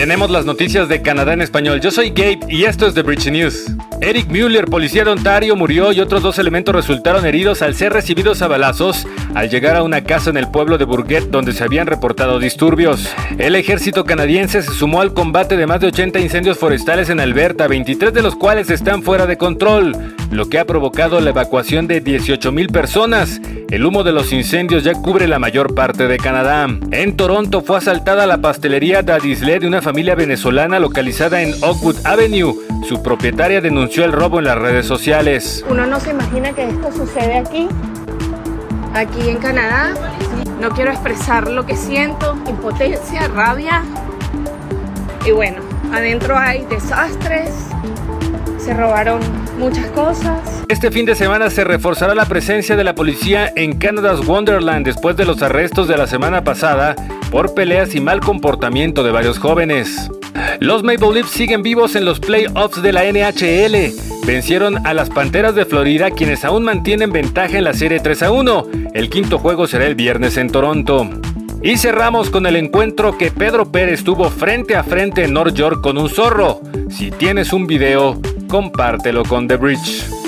Tenemos las noticias de Canadá en español. Yo soy Gabe y esto es The Bridge News. Eric Mueller, policía de Ontario, murió y otros dos elementos resultaron heridos al ser recibidos a balazos al llegar a una casa en el pueblo de Burgett donde se habían reportado disturbios. El ejército canadiense se sumó al combate de más de 80 incendios forestales en Alberta, 23 de los cuales están fuera de control, lo que ha provocado la evacuación de 18.000 personas. El humo de los incendios ya cubre la mayor parte de Canadá. En Toronto fue asaltada la pastelería Dadisle de una familia venezolana localizada en Oakwood Avenue. Su propietaria denunció el robo en las redes sociales. Uno no se imagina que esto sucede aquí, aquí en Canadá. No quiero expresar lo que siento, impotencia, rabia. Y bueno, adentro hay desastres, se robaron muchas cosas. Este fin de semana se reforzará la presencia de la policía en Canada's Wonderland después de los arrestos de la semana pasada por peleas y mal comportamiento de varios jóvenes. Los Maple Leafs siguen vivos en los playoffs de la NHL. Vencieron a las Panteras de Florida, quienes aún mantienen ventaja en la serie 3 a 1. El quinto juego será el viernes en Toronto. Y cerramos con el encuentro que Pedro Pérez tuvo frente a frente en North York con un zorro. Si tienes un video, compártelo con The Bridge.